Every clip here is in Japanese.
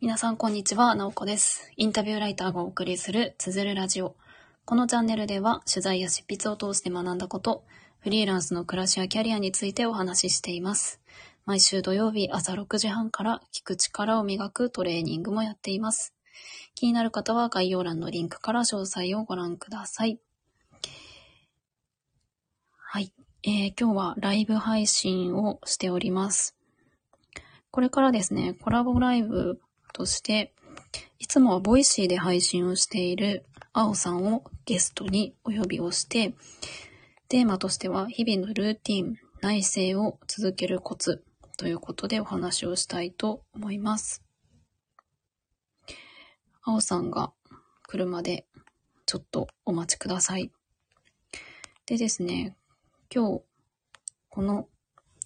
皆さん、こんにちは。なおこです。インタビューライターがお送りするつづるラジオ。このチャンネルでは、取材や執筆を通して学んだこと、フリーランスの暮らしやキャリアについてお話ししています。毎週土曜日朝6時半から聞く力を磨くトレーニングもやっています。気になる方は概要欄のリンクから詳細をご覧ください。はい。えー今日はライブ配信をしております。これからですね、コラボライブとして、いつもは Voicy で配信をしている青さんをゲストにお呼びをして、テーマとしては日々のルーティン、内省を続けるコツということでお話をしたいと思います。青さんが来るまでちょっとお待ちください。でですね、今日この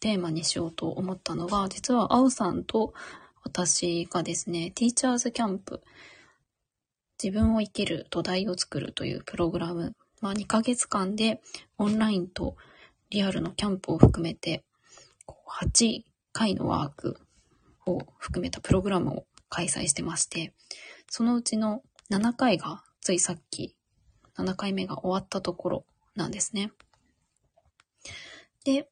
テーマにしようと思ったのが、実は青さんと私がですね、ティーチャーズキャンプ、自分を生きる土台を作るというプログラム、まあ2ヶ月間でオンラインとリアルのキャンプを含めて、8回のワークを含めたプログラムを開催してまして、そのうちの7回がついさっき、7回目が終わったところなんですね。で、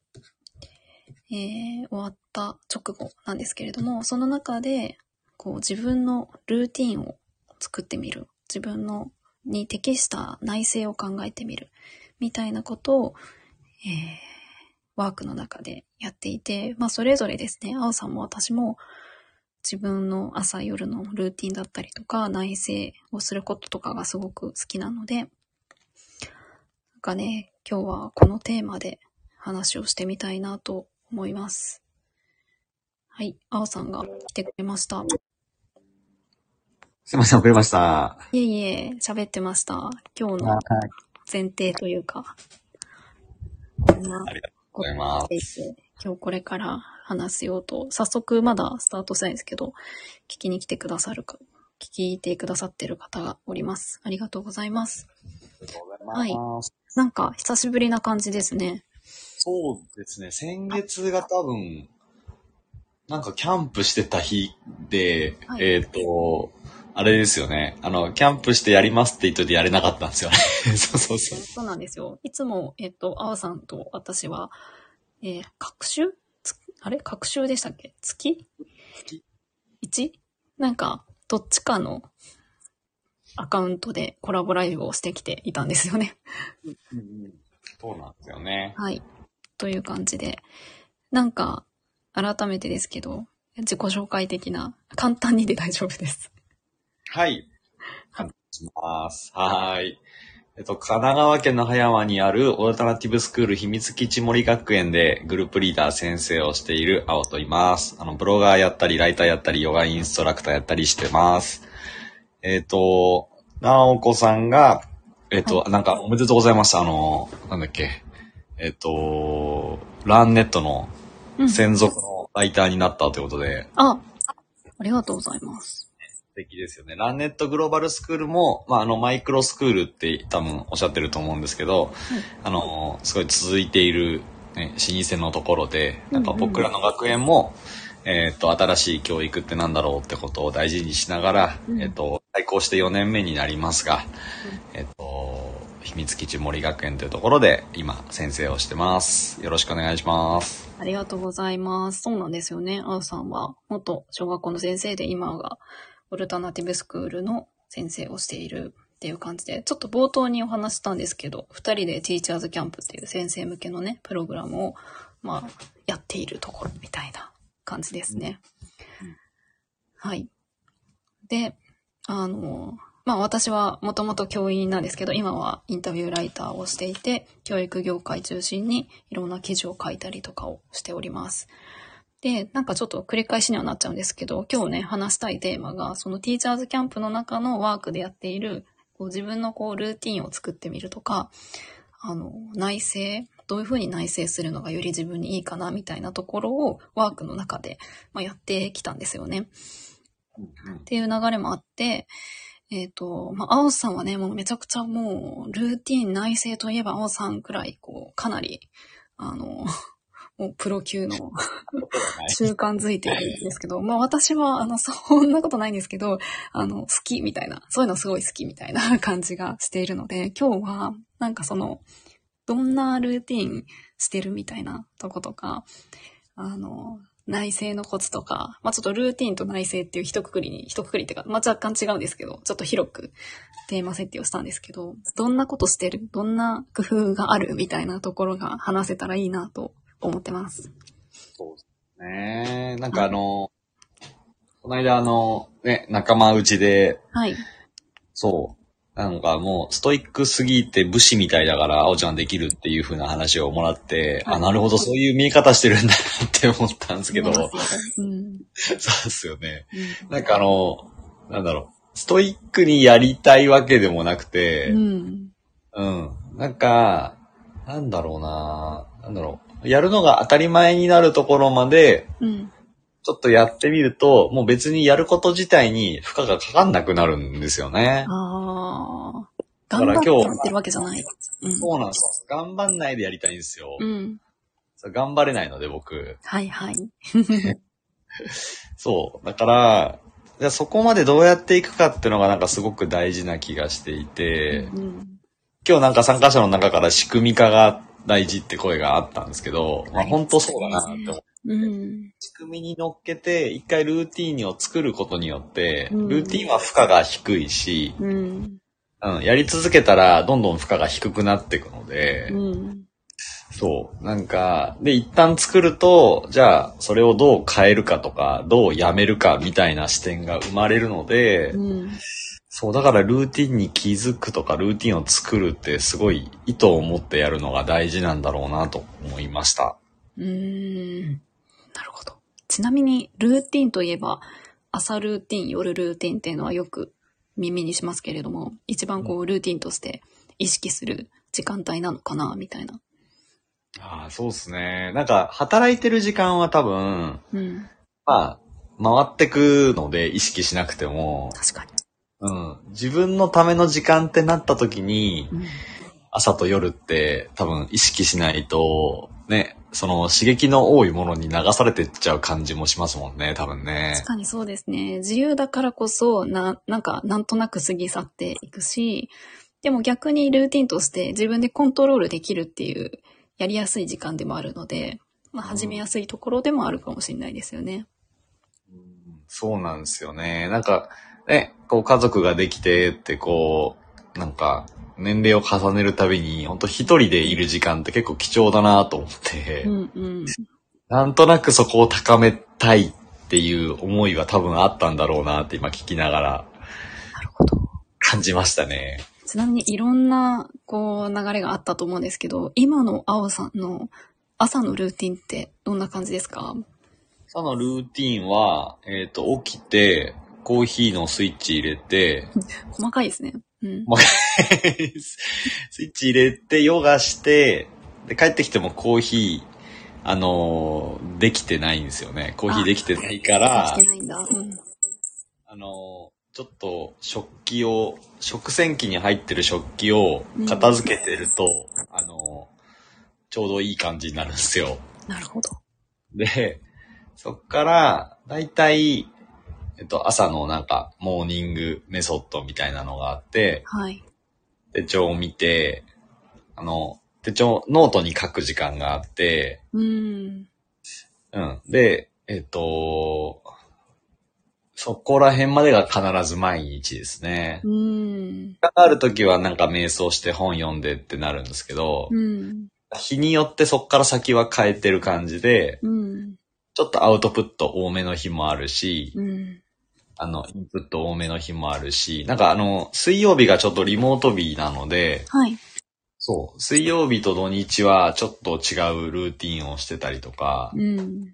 えー終わった直後なんですけれども、その中で、こう自分のルーティンを作ってみる。自分のに適した内省を考えてみる。みたいなことを、えーワークの中でやっていて、まあそれぞれですね、青さんも私も自分の朝夜のルーティンだったりとか、内省をすることとかがすごく好きなので、なんかね、今日はこのテーマで話をしてみたいなと思います。はい、青さんが来てくれました。すいません、遅れました。いえいえ、喋ってました。今日の前提というか、こんなありがとうございます。今日これから話すようと、早速まだスタートしたいんですけど、聞きに来てくださるか、聞いてくださってる方がおります。ありがとうございます。ありがとうございます。なんか久しぶりな感じですね。そうですね、先月が多分、なんかキャンプしてた日で、はいえっ、と、あれですよね。あの、キャンプしてやりますって言っといてやれなかったんですよね。そうそうそう。そうなんですよ。いつも、えっと、あわさんと私は、えー、各週？つあれ？各週でしたっけ？月？月 ?1? なんか、どっちかのアカウントでコラボライブをしてきていたんですよね。そうなんですよね。はい。という感じで。なんか、改めてですけど、自己紹介的な、簡単にで大丈夫です。はい。はいします。はーい。えっと、神奈川県の葉山にあるオルタナティブスクール秘密基地森学園でグループリーダー先生をしている青と言います。あの、ブロガーやったり、ライターやったり、ヨガインストラクターやったりしてます。えっと、なおこさんが、えっと、なんかおめでとうございました。あの、なんだっけ。えっと、ランネットのうん。専属のライターになったということで、あ、ありがとうございます。素敵ですよね。ランネットグローバルスクールも、まあ、あの、マイクロスクールって多分おっしゃってると思うんですけど、あの、すごい続いている、ね、老舗のところで、なんかうんうん僕らの学園も、えっ、と、新しい教育ってなんだろうってことを大事にしながら、うんえっ、と、対抗して4年目になりますが、えっ、と、秘密基地森学園というところで今先生をしてます。よろしくお願いします。ありがとうございます。そうなんですよね。あおさんは元小学校の先生で今がオルタナティブスクールの先生をしているっていう感じで、ちょっと冒頭にお話ししたんですけど、二人でティーチャーズキャンプっていう先生向けのね、プログラムを、まあ、やっているところみたいな感じですね。はい。で、あの、まあ私はもともと教員なんですけど、今はインタビューライターをしていて、教育業界中心にいろんな記事を書いたりとかをしております。で、なんかちょっと繰り返しにはなっちゃうんですけど、今日ね、話したいテーマが、そのティーチャーズキャンプの中のワークでやっている、こう自分のこうルーティンを作ってみるとか、あの、内省、どういうふうに内省するのがより自分にいいかな、みたいなところをワークの中で、まあ、やってきたんですよね。っていう流れもあって、えっ、と、まあ、青さんはね、もうめちゃくちゃもう、ルーティン内省といえば青さんくらい、こう、かなり、あの、も もうプロ級の習慣づいてるんですけど、まあ私は、あの、そんなことないんですけど、あの、好きみたいな、そういうのすごい好きみたいな 感じがしているので、今日は、なんかその、どんなルーティンしてるみたいなとことか、あの、内政のコツとか、まあちょっとルーティンと内政っていう一括りに、一括りっていうか、まあ若干違うんですけど、ちょっと広くテーマ設定をしたんですけど、どんなことしてる？どんな工夫があるみたいなところが話せたらいいなと思ってます。そうですね。なんかあの、この間あの、ね、仲間内で、はい。そう、なんかもうストイックすぎて武士みたいだから、青ちゃんできるっていう風な話をもらって、はいあ、なるほど、そういう見え方してるんだなって思ったんですけど、思いそう。ですよね。うん なんかあの、なんだろう、ストイックにやりたいわけでもなくて、うん。うん。なんか、なんだろうななんだろう。やるのが当たり前になるところまで、うん。ちょっとやってみると、もう別にやること自体に負荷がかかんなくなるんですよね。ああ。頑張ってやってるわけじゃない。うん。そうなんです。頑張んないでやりたいんですよ。うん。頑張れないので僕。はいはい。そう。だから、じゃあそこまでどうやっていくかっていうのがなんかすごく大事な気がしていて、うん。今日なんか参加者の中から仕組み化が大事って声があったんですけど、まあ本当そうだなって思う。うん。仕組みに乗っけて、一回ルーティーンを作ることによって、うんルーティーンは負荷が低いし、うん。うん、やり続けたらどんどん負荷が低くなっていくので、うん。そう。なんか、で、一旦作ると、じゃあ、それをどう変えるかとか、どうやめるかみたいな視点が生まれるので、うん。そう、だからルーティンに気づくとか、ルーティンを作るってすごい意図を持ってやるのが大事なんだろうなと思いました。うーん。なるほど。ちなみに、ルーティンといえば、朝ルーティン、夜ルーティンっていうのはよく耳にしますけれども、一番こう、ルーティンとして意識する時間帯なのかな、みたいな。ああ、そうですね。なんか、働いてる時間は多分、うん。まあ、回ってくので意識しなくても、確かに。うん。自分のための時間ってなった時に、うん。朝と夜って多分意識しないと、ね、その刺激の多いものに流されてっちゃう感じもしますもんね、多分ね確。かにそうですね。自由だからこそ、な、なんか、なんとなく過ぎ去っていくし、でも逆にルーティンとして自分でコントロールできるっていう、やりやすい時間でもあるので、まあ、始めやすいところでもあるかもしれないですよね。そうなんですよね。なんか、ね、こう家族ができてってこう、なんか、年齢を重ねるたびに、本当一人でいる時間って結構貴重だなと思って、うんうん。なんとなくそこを高めたいっていう思いは多分あったんだろうなって今聞きながらなるほど。感じましたね。ちなみにいろんな、こう、流れがあったと思うんですけど、今の青さんの朝のルーティンってどんな感じですか？朝のルーティンは、えっ、と、起きて、コーヒーのスイッチ入れて、細かいですね。うん。スイッチ入れて、ヨガして、で、帰ってきてもコーヒー、あのーできてないんですよね。コーヒーできてないからして、ないんだ。うん。あのーちょっと食器を、食洗機に入ってる食器を片付けてると、あのーちょうどいい感じになるんですよ。なるほど。で、そっから、だいたい、えっと、朝のなんか、モーニングメソッドみたいなのがあって、はい。手帳を見て、あの、手帳、ノートに書く時間があって、うん。うん。で、えっと、そこら辺までが必ず毎日ですね。うん。ある時はなんか瞑想して本読んでってなるんですけど、うん。日によってそっから先は変えてる感じで、うん。ちょっとアウトプット多めの日もあるし、うん。あの、インプット多めの日もあるし、なんかあの、水曜日がちょっとリモート日なので、はい。そう、水曜日と土日はちょっと違うルーティンをしてたりとか、うん。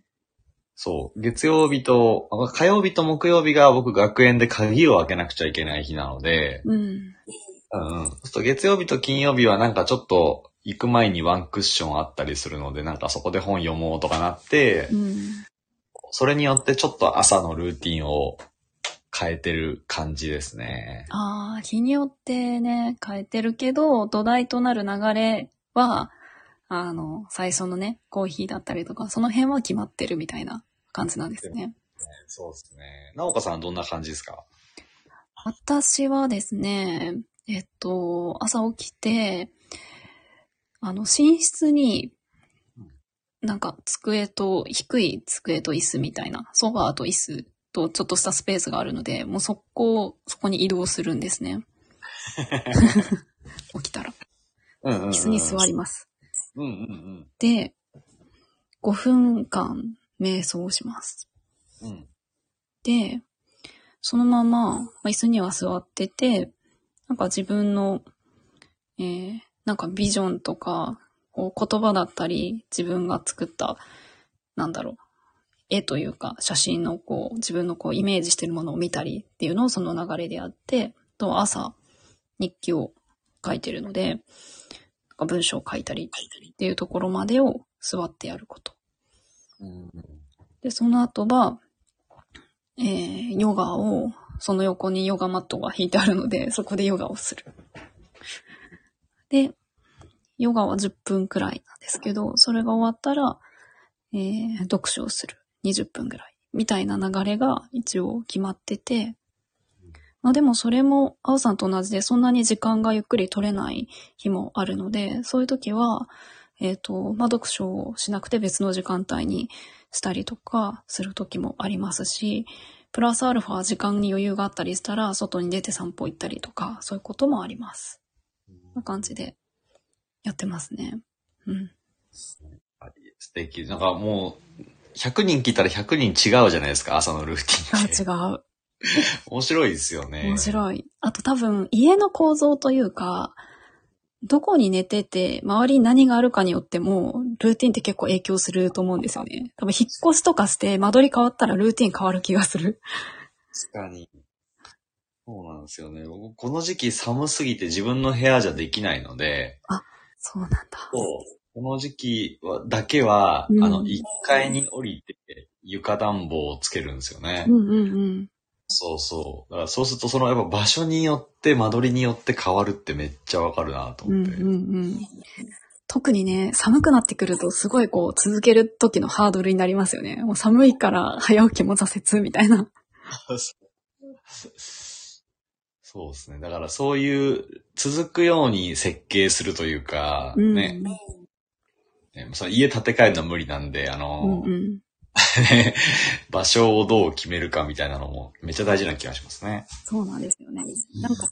そう、月曜日と、あ火曜日と木曜日が僕学園で鍵を開けなくちゃいけない日なので、うん。うんうん。そう月曜日と金曜日はなんかちょっと行く前にワンクッションあったりするので、なんかそこで本読もうとかなってう、ん。それによってちょっと朝のルーティンを変えてる感じですね。ああ、日によってね、変えてるけど、土台となる流れは、あの、最初のね、コーヒーだったりとか、その辺は決まってるみたいな感じなんですね。そうですね。なおかさんはどんな感じですか？私はですね、えっと、朝起きて、あの、寝室に、なんか机と、低い机と椅子みたいな、ソファーと椅子とちょっとしたスペースがあるので、もうそこ、そこに移動するんですね。起きたら。椅子に座ります。で、5分間瞑想します。うん。で、そのまま、まあ椅子には座ってて、なんか自分の、えー、なんかビジョンとか、こう言葉だったり、自分が作った、なんだろう、絵というか、写真のこう、自分のこう、イメージしてるものを見たりっていうのをその流れでやって、と朝、日記を書いてるので、なんか文章を書いたりっていうところまでを座ってやること。うんで、その後は、えー、ヨガを、その横にヨガマットが引いてあるので、そこでヨガをする。で、ヨガは10分くらいなんですけど、それが終わったら、えー、読書をする。20分くらい。みたいな流れが一応決まってて、まあでもそれも、青さんと同じでそんなに時間がゆっくり取れない日もあるので、そういう時は、えっ、と、まあ読書をしなくて別の時間帯にしたりとかする時もありますし、プラスアルファ時間に余裕があったりしたら、外に出て散歩行ったりとか、そういうこともあります。な感じでやってますね。うん。素敵。なんかもう、100人聞いたら100人違うじゃないですか、朝のルーティンって。あ、違う。面白いですよね。面白い。あと多分、家の構造というか、どこに寝てて、周りに何があるかによっても、ルーティンって結構影響すると思うんですよね。多分、引っ越しとかして、間取り変わったらルーティン変わる気がする。確かに。そうなんですよね。僕、この時期寒すぎて自分の部屋じゃできないので、そうなんだ。そう。この時期は、だけは、うんあの、1階に降りて、床暖房をつけるんですよね。うんうんうん。そうそう。だからそうすると、その、やっぱ場所によって、間取りによって変わるってめっちゃわかるなと思って。うんうんうん。特にね、寒くなってくるとすごいこう続ける時のハードルになりますよね。もう寒いから早起きも挫折みたいな。そうですね。だからそういう、続くように設計するというか、うん。ね、ね その家建て替えるのは無理なんで、あうの、んうん。場所をどう決めるかみたいなのもめっちゃ大事な気がしますね。そうなんですよね。なんか、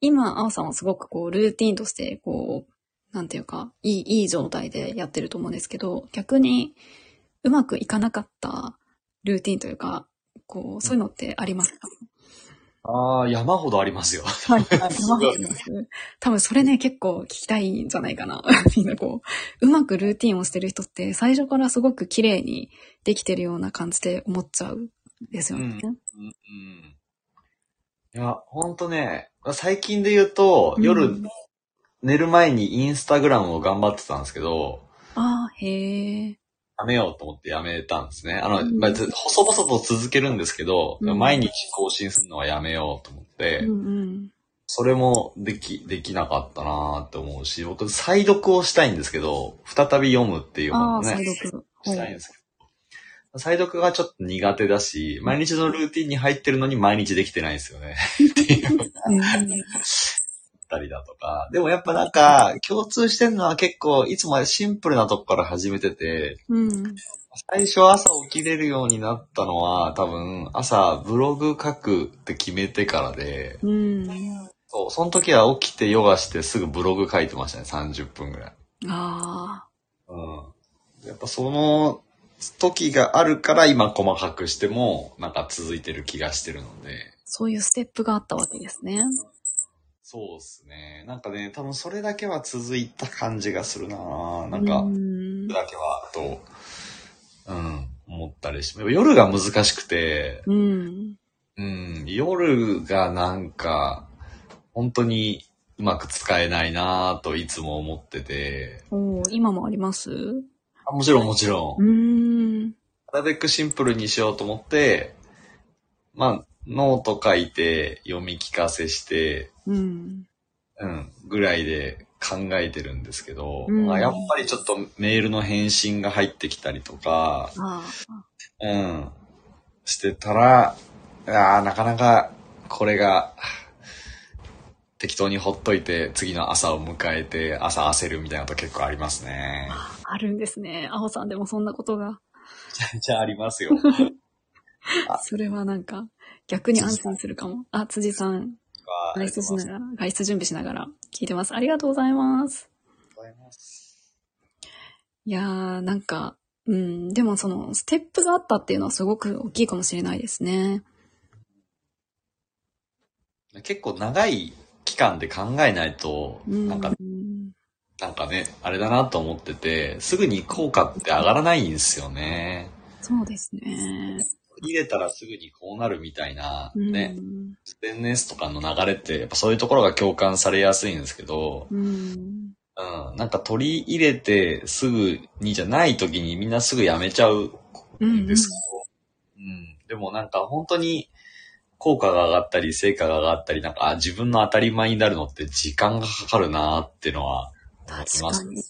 今、青さんはすごくこう、ルーティンとして、こう、なんていうか、いい、いい状態でやってると思うんですけど、逆に、うまくいかなかったルーティンというか、こう、そういうのってありますか？ああ、山ほどありますよ。はい、はい、山ほどあります。多分それね、結構聞きたいんじゃないかな。みんなこう、うまくルーティンをしてる人って、最初からすごく綺麗にできてるような感じで思っちゃうんですよね。うんうん。いや、ほんとね、最近で言うと、夜、うん寝る前にインスタグラムを頑張ってたんですけど、ああ、へえ。やめようと思ってやめたんですね。あの、うんまあず細々と続けるんですけど、うん毎日更新するのはやめようと思って、うんうん。それもでき、できなかったなーって思うし、僕、再読をしたいんですけど、再び読むっていうああ、本をね、再読。したいんですけど、再読がちょっと苦手だし、毎日のルーティンに入ってるのに毎日できてないんですよね。っていう ったりだとか。でもやっぱなんか、共通してるのは結構、いつもシンプルなとこから始めてて、うん。最初朝起きれるようになったのは、多分、朝ブログ書くって決めてからで、うん。そう、その時は起きてヨガしてすぐブログ書いてましたね、30分ぐらい。ああ。うん。やっぱその時があるから今細かくしても、なんか続いてる気がしてるので。そういうステップがあったわけですね。そうですね。なんかね、多分それだけは続いた感じがするなぁなんか、うん。だけは、と、うん、思ったりし夜が難しくて、うん。うん、夜がなんか、本当にうまく使えないなぁといつも思ってて、おー今もあります？あもちろんもちろん、うん。なるべくシンプルにしようと思って、まあ、ノート書いて、読み聞かせして、うん。うん、ぐらいで考えてるんですけど、うんまあ、やっぱりちょっとメールの返信が入ってきたりとか、あうん、してたら、あーなかなかこれが、適当にほっといて次の朝を迎えて朝焦るみたいなこと結構ありますね。あ、あるんですね。アホさんでもそんなことが。じゃあありますよ。あ それはなんか、逆に安心するかも。あ、辻さん、あ外出しながら、外出準備しながら聞いてます。ありがとうございます。りがとうございます。いやー、なんか、うん、でもその、ステップがあったっていうのはすごく大きいかもしれないですね。結構長い期間で考えないと、うん。なんか、なんかね、あれだなと思ってて、すぐに効果って上がらないんですよね。そうですね。入れたらすぐにこうなるみたいな、うん。ね、SNS とかの流れって、やっぱそういうところが共感されやすいんですけど、うん。うん、なんか取り入れてすぐにじゃない時にみんなすぐやめちゃううんんですけど、うん、でもなんか本当に効果が上がったり成果が上がったり、なんかあ自分の当たり前になるのって時間がかかるなっていうのは確かに。ね。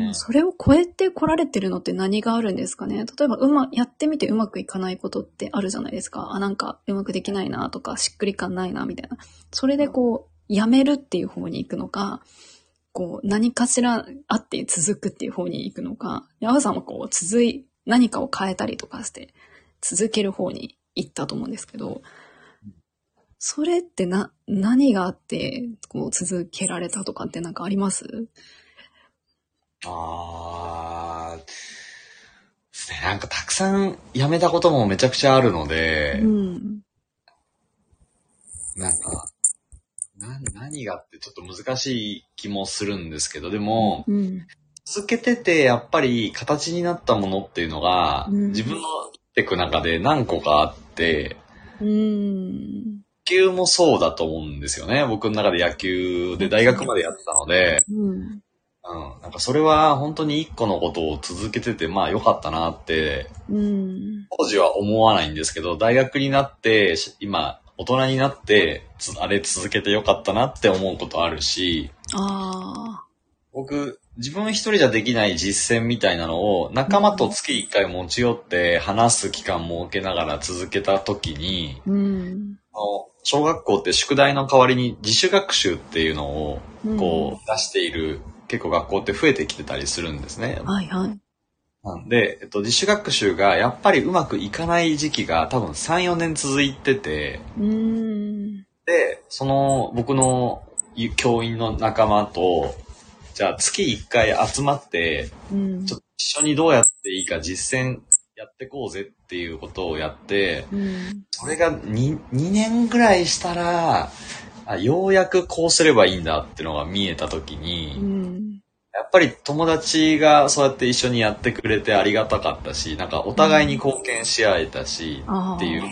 もうそれを超えて来られてるのって何があるんですかね？例えば、うま、やってみてうまくいかないことってあるじゃないですか。あ、なんかうまくできないなとか、しっくり感ないなみたいな。それでこう、やめるっていう方に行くのか、こう、何かしらあって続くっていう方に行くのか、ヤワさんはこう、続い、何かを変えたりとかして、続ける方に行ったと思うんですけど、それってな、何があって、こう、続けられたとかってなんかあります？あーですね。なんかたくさんやめたこともめちゃくちゃあるので、うん。なんか、な、何がってちょっと難しい気もするんですけど、でも、うん。続けててやっぱり形になったものっていうのが、うん自分の生きていく中で何個かあって、うん。野球もそうだと思うんですよね。僕の中で野球で大学までやってたので、うん。うん。なんかそれは本当に一個のことを続けてて、まあ良かったなって、うん。当時は思わないんですけど、大学になって、し今、大人になって、つあれ続けて良かったなって思うことあるし、ああ。僕、自分一人じゃできない実践みたいなのを仲間と月一回持ち寄って話す期間設けながら続けた時に、うん。小学校って宿題の代わりに自主学習っていうのをこう出している、結構学校って増えてきてたりするんですね。はいはい。なんで、えっと、自主学習がやっぱりうまくいかない時期が多分3、4年続いてて、うん。で、その僕の教員の仲間と、じゃあ月1回集まって、うん。ちょっと一緒にどうやっていいか実践やってこうぜっていうことをやって、うん。それが 2, 2年ぐらいしたらあ、ようやくこうすればいいんだってのが見えた時うに、ん。やっぱり友達がそうやって一緒にやってくれてありがたかったし、なんかお互いに貢献し合えたし。っていう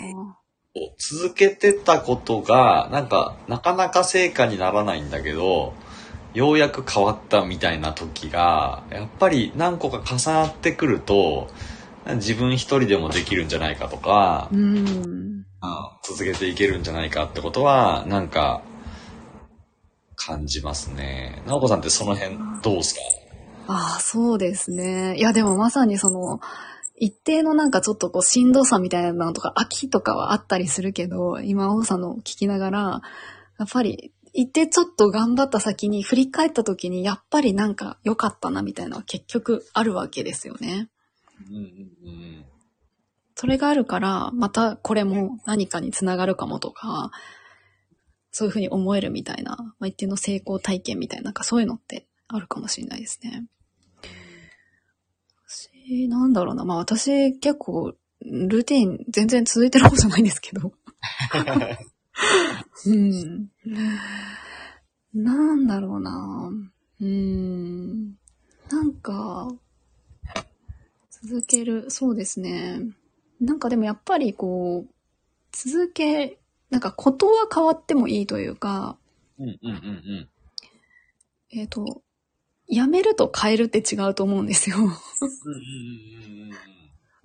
続けてたことが、なんか、なかなか成果にならないんだけど、ようやく変わったみたいな時が、やっぱり何個か重なってくると、自分一人でもできるんじゃないかとか、うん。続けていけるんじゃないかってことは、なんか、感じますね。直子さんってその辺どうですか？ああ、そうですね。いや、でもまさにその、一定のなんかちょっとこう、しんどさみたいなのとか、飽きとかはあったりするけど、今、王さんの聞きながら、やっぱり、一定ちょっと頑張った先に振り返った時に、やっぱりなんか良かったなみたいなのは結局あるわけですよね。うんうんうん。それがあるから、またこれも何かにつながるかもとか、そういうふうに思えるみたいな、まあ、一定の成功体験みたいな、なんかそういうのってあるかもしれないですね。私、なんだろうな。まあ私結構、ルーティン全然続いてる方じゃないんですけど。うん。なんだろうな。うん。なんか、続ける、そうですね。なんかでもやっぱりこう、続け、なんかことは変わってもいいというか、うんうんうんうん。えっ、と、やめると変えるって違うと思うんですよ。うんうんうんうん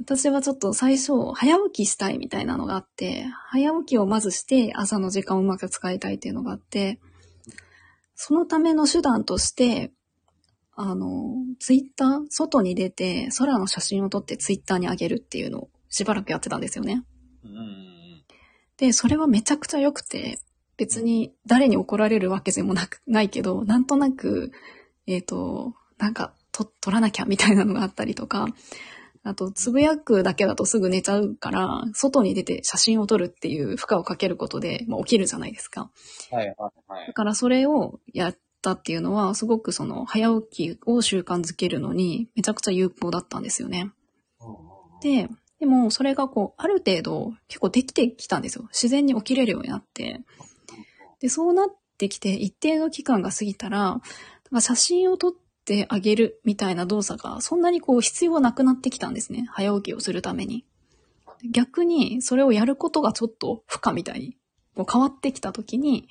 私はちょっと最初、早起きしたいみたいなのがあって、早起きをまずして朝の時間をうまく使いたいっていうのがあって、そのための手段として、あの、ツイッター、外に出て空の写真を撮ってツイッターに上げるっていうのをしばらくやってたんですよね。うん。で、それはめちゃくちゃ良くて、別に誰に怒られるわけでもなく、ないけど、なんとなく、えっ、と、なんか、と、撮らなきゃみたいなのがあったりとか、あと、つぶやくだけだとすぐ寝ちゃうから、外に出て写真を撮るっていう負荷をかけることで、まあ、起きるじゃないですか。はいはいはい。だからそれをやったっていうのは、すごくその、早起きを習慣づけるのに、めちゃくちゃ有効だったんですよね。で、でもそれがこう、ある程度結構できてきたんですよ。自然に起きれるようになって。で、そうなってきて一定の期間が過ぎたら、ら写真を撮ってあげるみたいな動作がそんなにこう必要なくなってきたんですね。早起きをするために。逆にそれをやることがちょっと負荷みたいにこう変わってきた時に、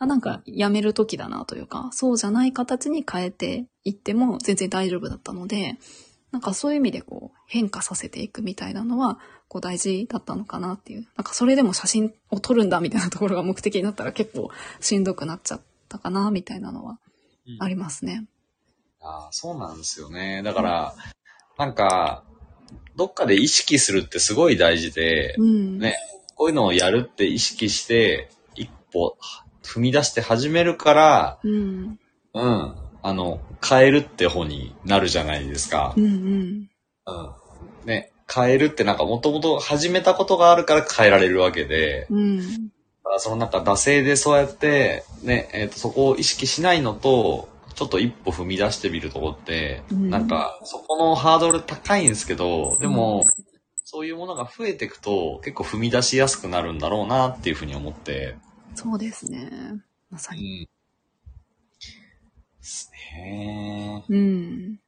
あ、なんかやめる時だなというか、そうじゃない形に変えていっても全然大丈夫だったので、なんかそういう意味でこう変化させていくみたいなのはこう大事だったのかなっていう。なんかそれでも写真を撮るんだみたいなところが目的になったら結構しんどくなっちゃったかなみたいなのはありますね。ああ、そうなんですよね。だから、なんか、どっかで意識するってすごい大事で、うん。ねこういうのをやるって意識して、一歩踏み出して始めるから、うん。うん、あの、変えるって方になるじゃないですかう。んうん。うん。ね、変えるってなんかもともと始めたことがあるから変えられるわけで、うん。そのなんか惰性でそうやって、ね、えっ、と、そこを意識しないのと、ちょっと一歩踏み出してみるとこって、うんなんか、そこのハードル高いんですけど、でも、そういうものが増えていくと、結構踏み出しやすくなるんだろうなっていうふうに思って、そうですね。まさうに。ん。ですね。うん。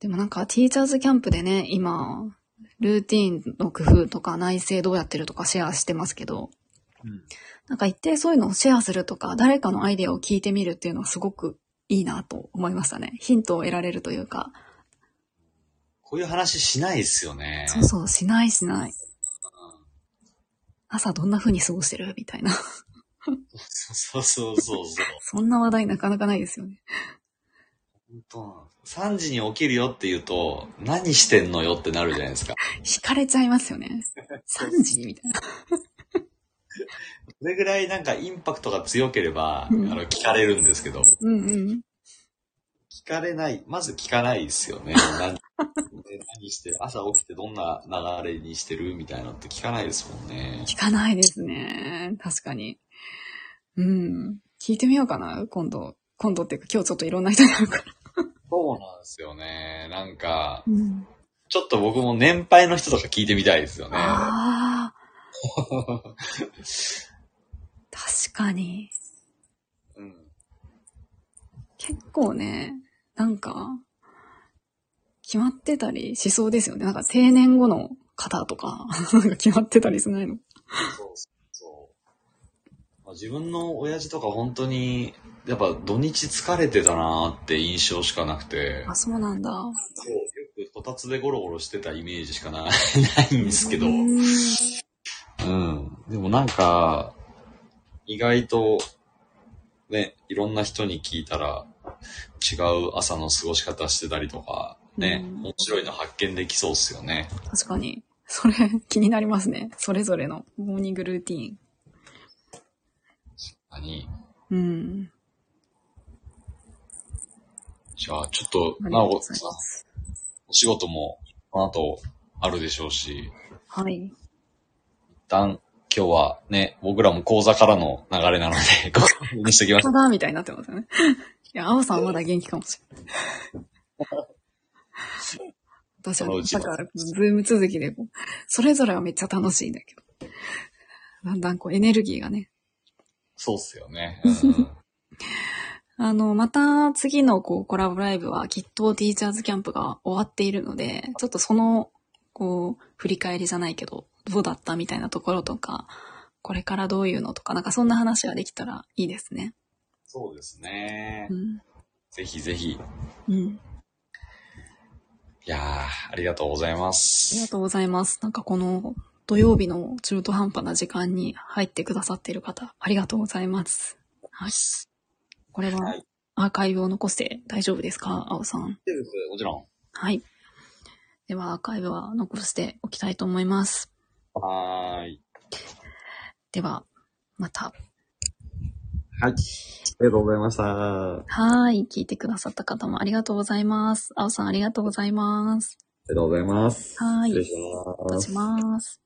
でもなんか、ティーチャーズキャンプでね、今、ルーティンの工夫とか内政どうやってるとかシェアしてますけど、うん。なんか一定そういうのをシェアするとか、誰かのアイデアを聞いてみるっていうのはすごくいいなと思いましたね。ヒントを得られるというか、こういう話しないですよね。そうそう、しないしない。朝どんな風に過ごしてる？みたいな。そうそうそうそう。そんな話題なかなかないですよね。本当なんです3時に起きるよって言うと、何してんのよってなるじゃないですか。惹かれちゃいますよね。3時みたいな。それぐらいなんかインパクトが強ければ、うんあの、聞かれるんですけど、うんうん。聞かれない、まず聞かないですよね。何何して、朝起きてどんな流れにしてるみたいなのって聞かないですもんね。聞かないですね。確かに。うん。聞いてみようかな、今度。今度っていうか今日ちょっといろんな人に会うから。そうなんですよね。なんか、うん。ちょっと僕も年配の人とか聞いてみたいですよね。ああ。確かに。うん。結構ね、なんか、決まってたりしそうですよね。なんか定年後の方とか、なんか決まってたりしないの。そうそう。まあ自分の親父とか本当に、やっぱ土日疲れてたなーって印象しかなくて、あ、そうなんだ。そうよくこたつでゴロゴロしてたイメージしかなないんですけど、ううん。んでもなんか、意外と、ね、いろんな人に聞いたら、違う朝の過ごし方してたりとか、ね、うん面白いの発見できそうっすよね。確かに。それ気になりますね。それぞれのモーニングルーティーン。何うん。じゃあ、ちょっと、なおさん。お仕事も、この後、あるでしょうし、はい。一旦、今日はね、僕らも講座からの流れなので、ここにしときましょう。ただみたいになってますよね。いや、青さんはまだ元気かもしれない。私はだから、ズーム続きでこう、それぞれはめっちゃ楽しいんだけど。だんだんこうエネルギーがね。そうっすよね。うんあの、また次のこうコラボライブはきっとティーチャーズキャンプが終わっているので、ちょっとその、こう、振り返りじゃないけど、どうだったみたいなところとか、これからどういうのとか、なんかそんな話ができたらいいですね。そうですねう。ん。ぜひぜひ。いうん。やー、ありがとうございまありがす。とうございます。なんかこの土曜日の中途半端な時間に入ってくださっている方、ありがとうございます。はい。これは。はいアーカイブを残して大丈夫ですか？青さん。もちろはい。では、アーカイブは残しておきたいと思います。ん。はーい。では、また。はい。ありがとうございました。あはい。聞いてくださった方もありがとうございます。青さんありがとうございます。りがとうございます。はい失礼し。ます。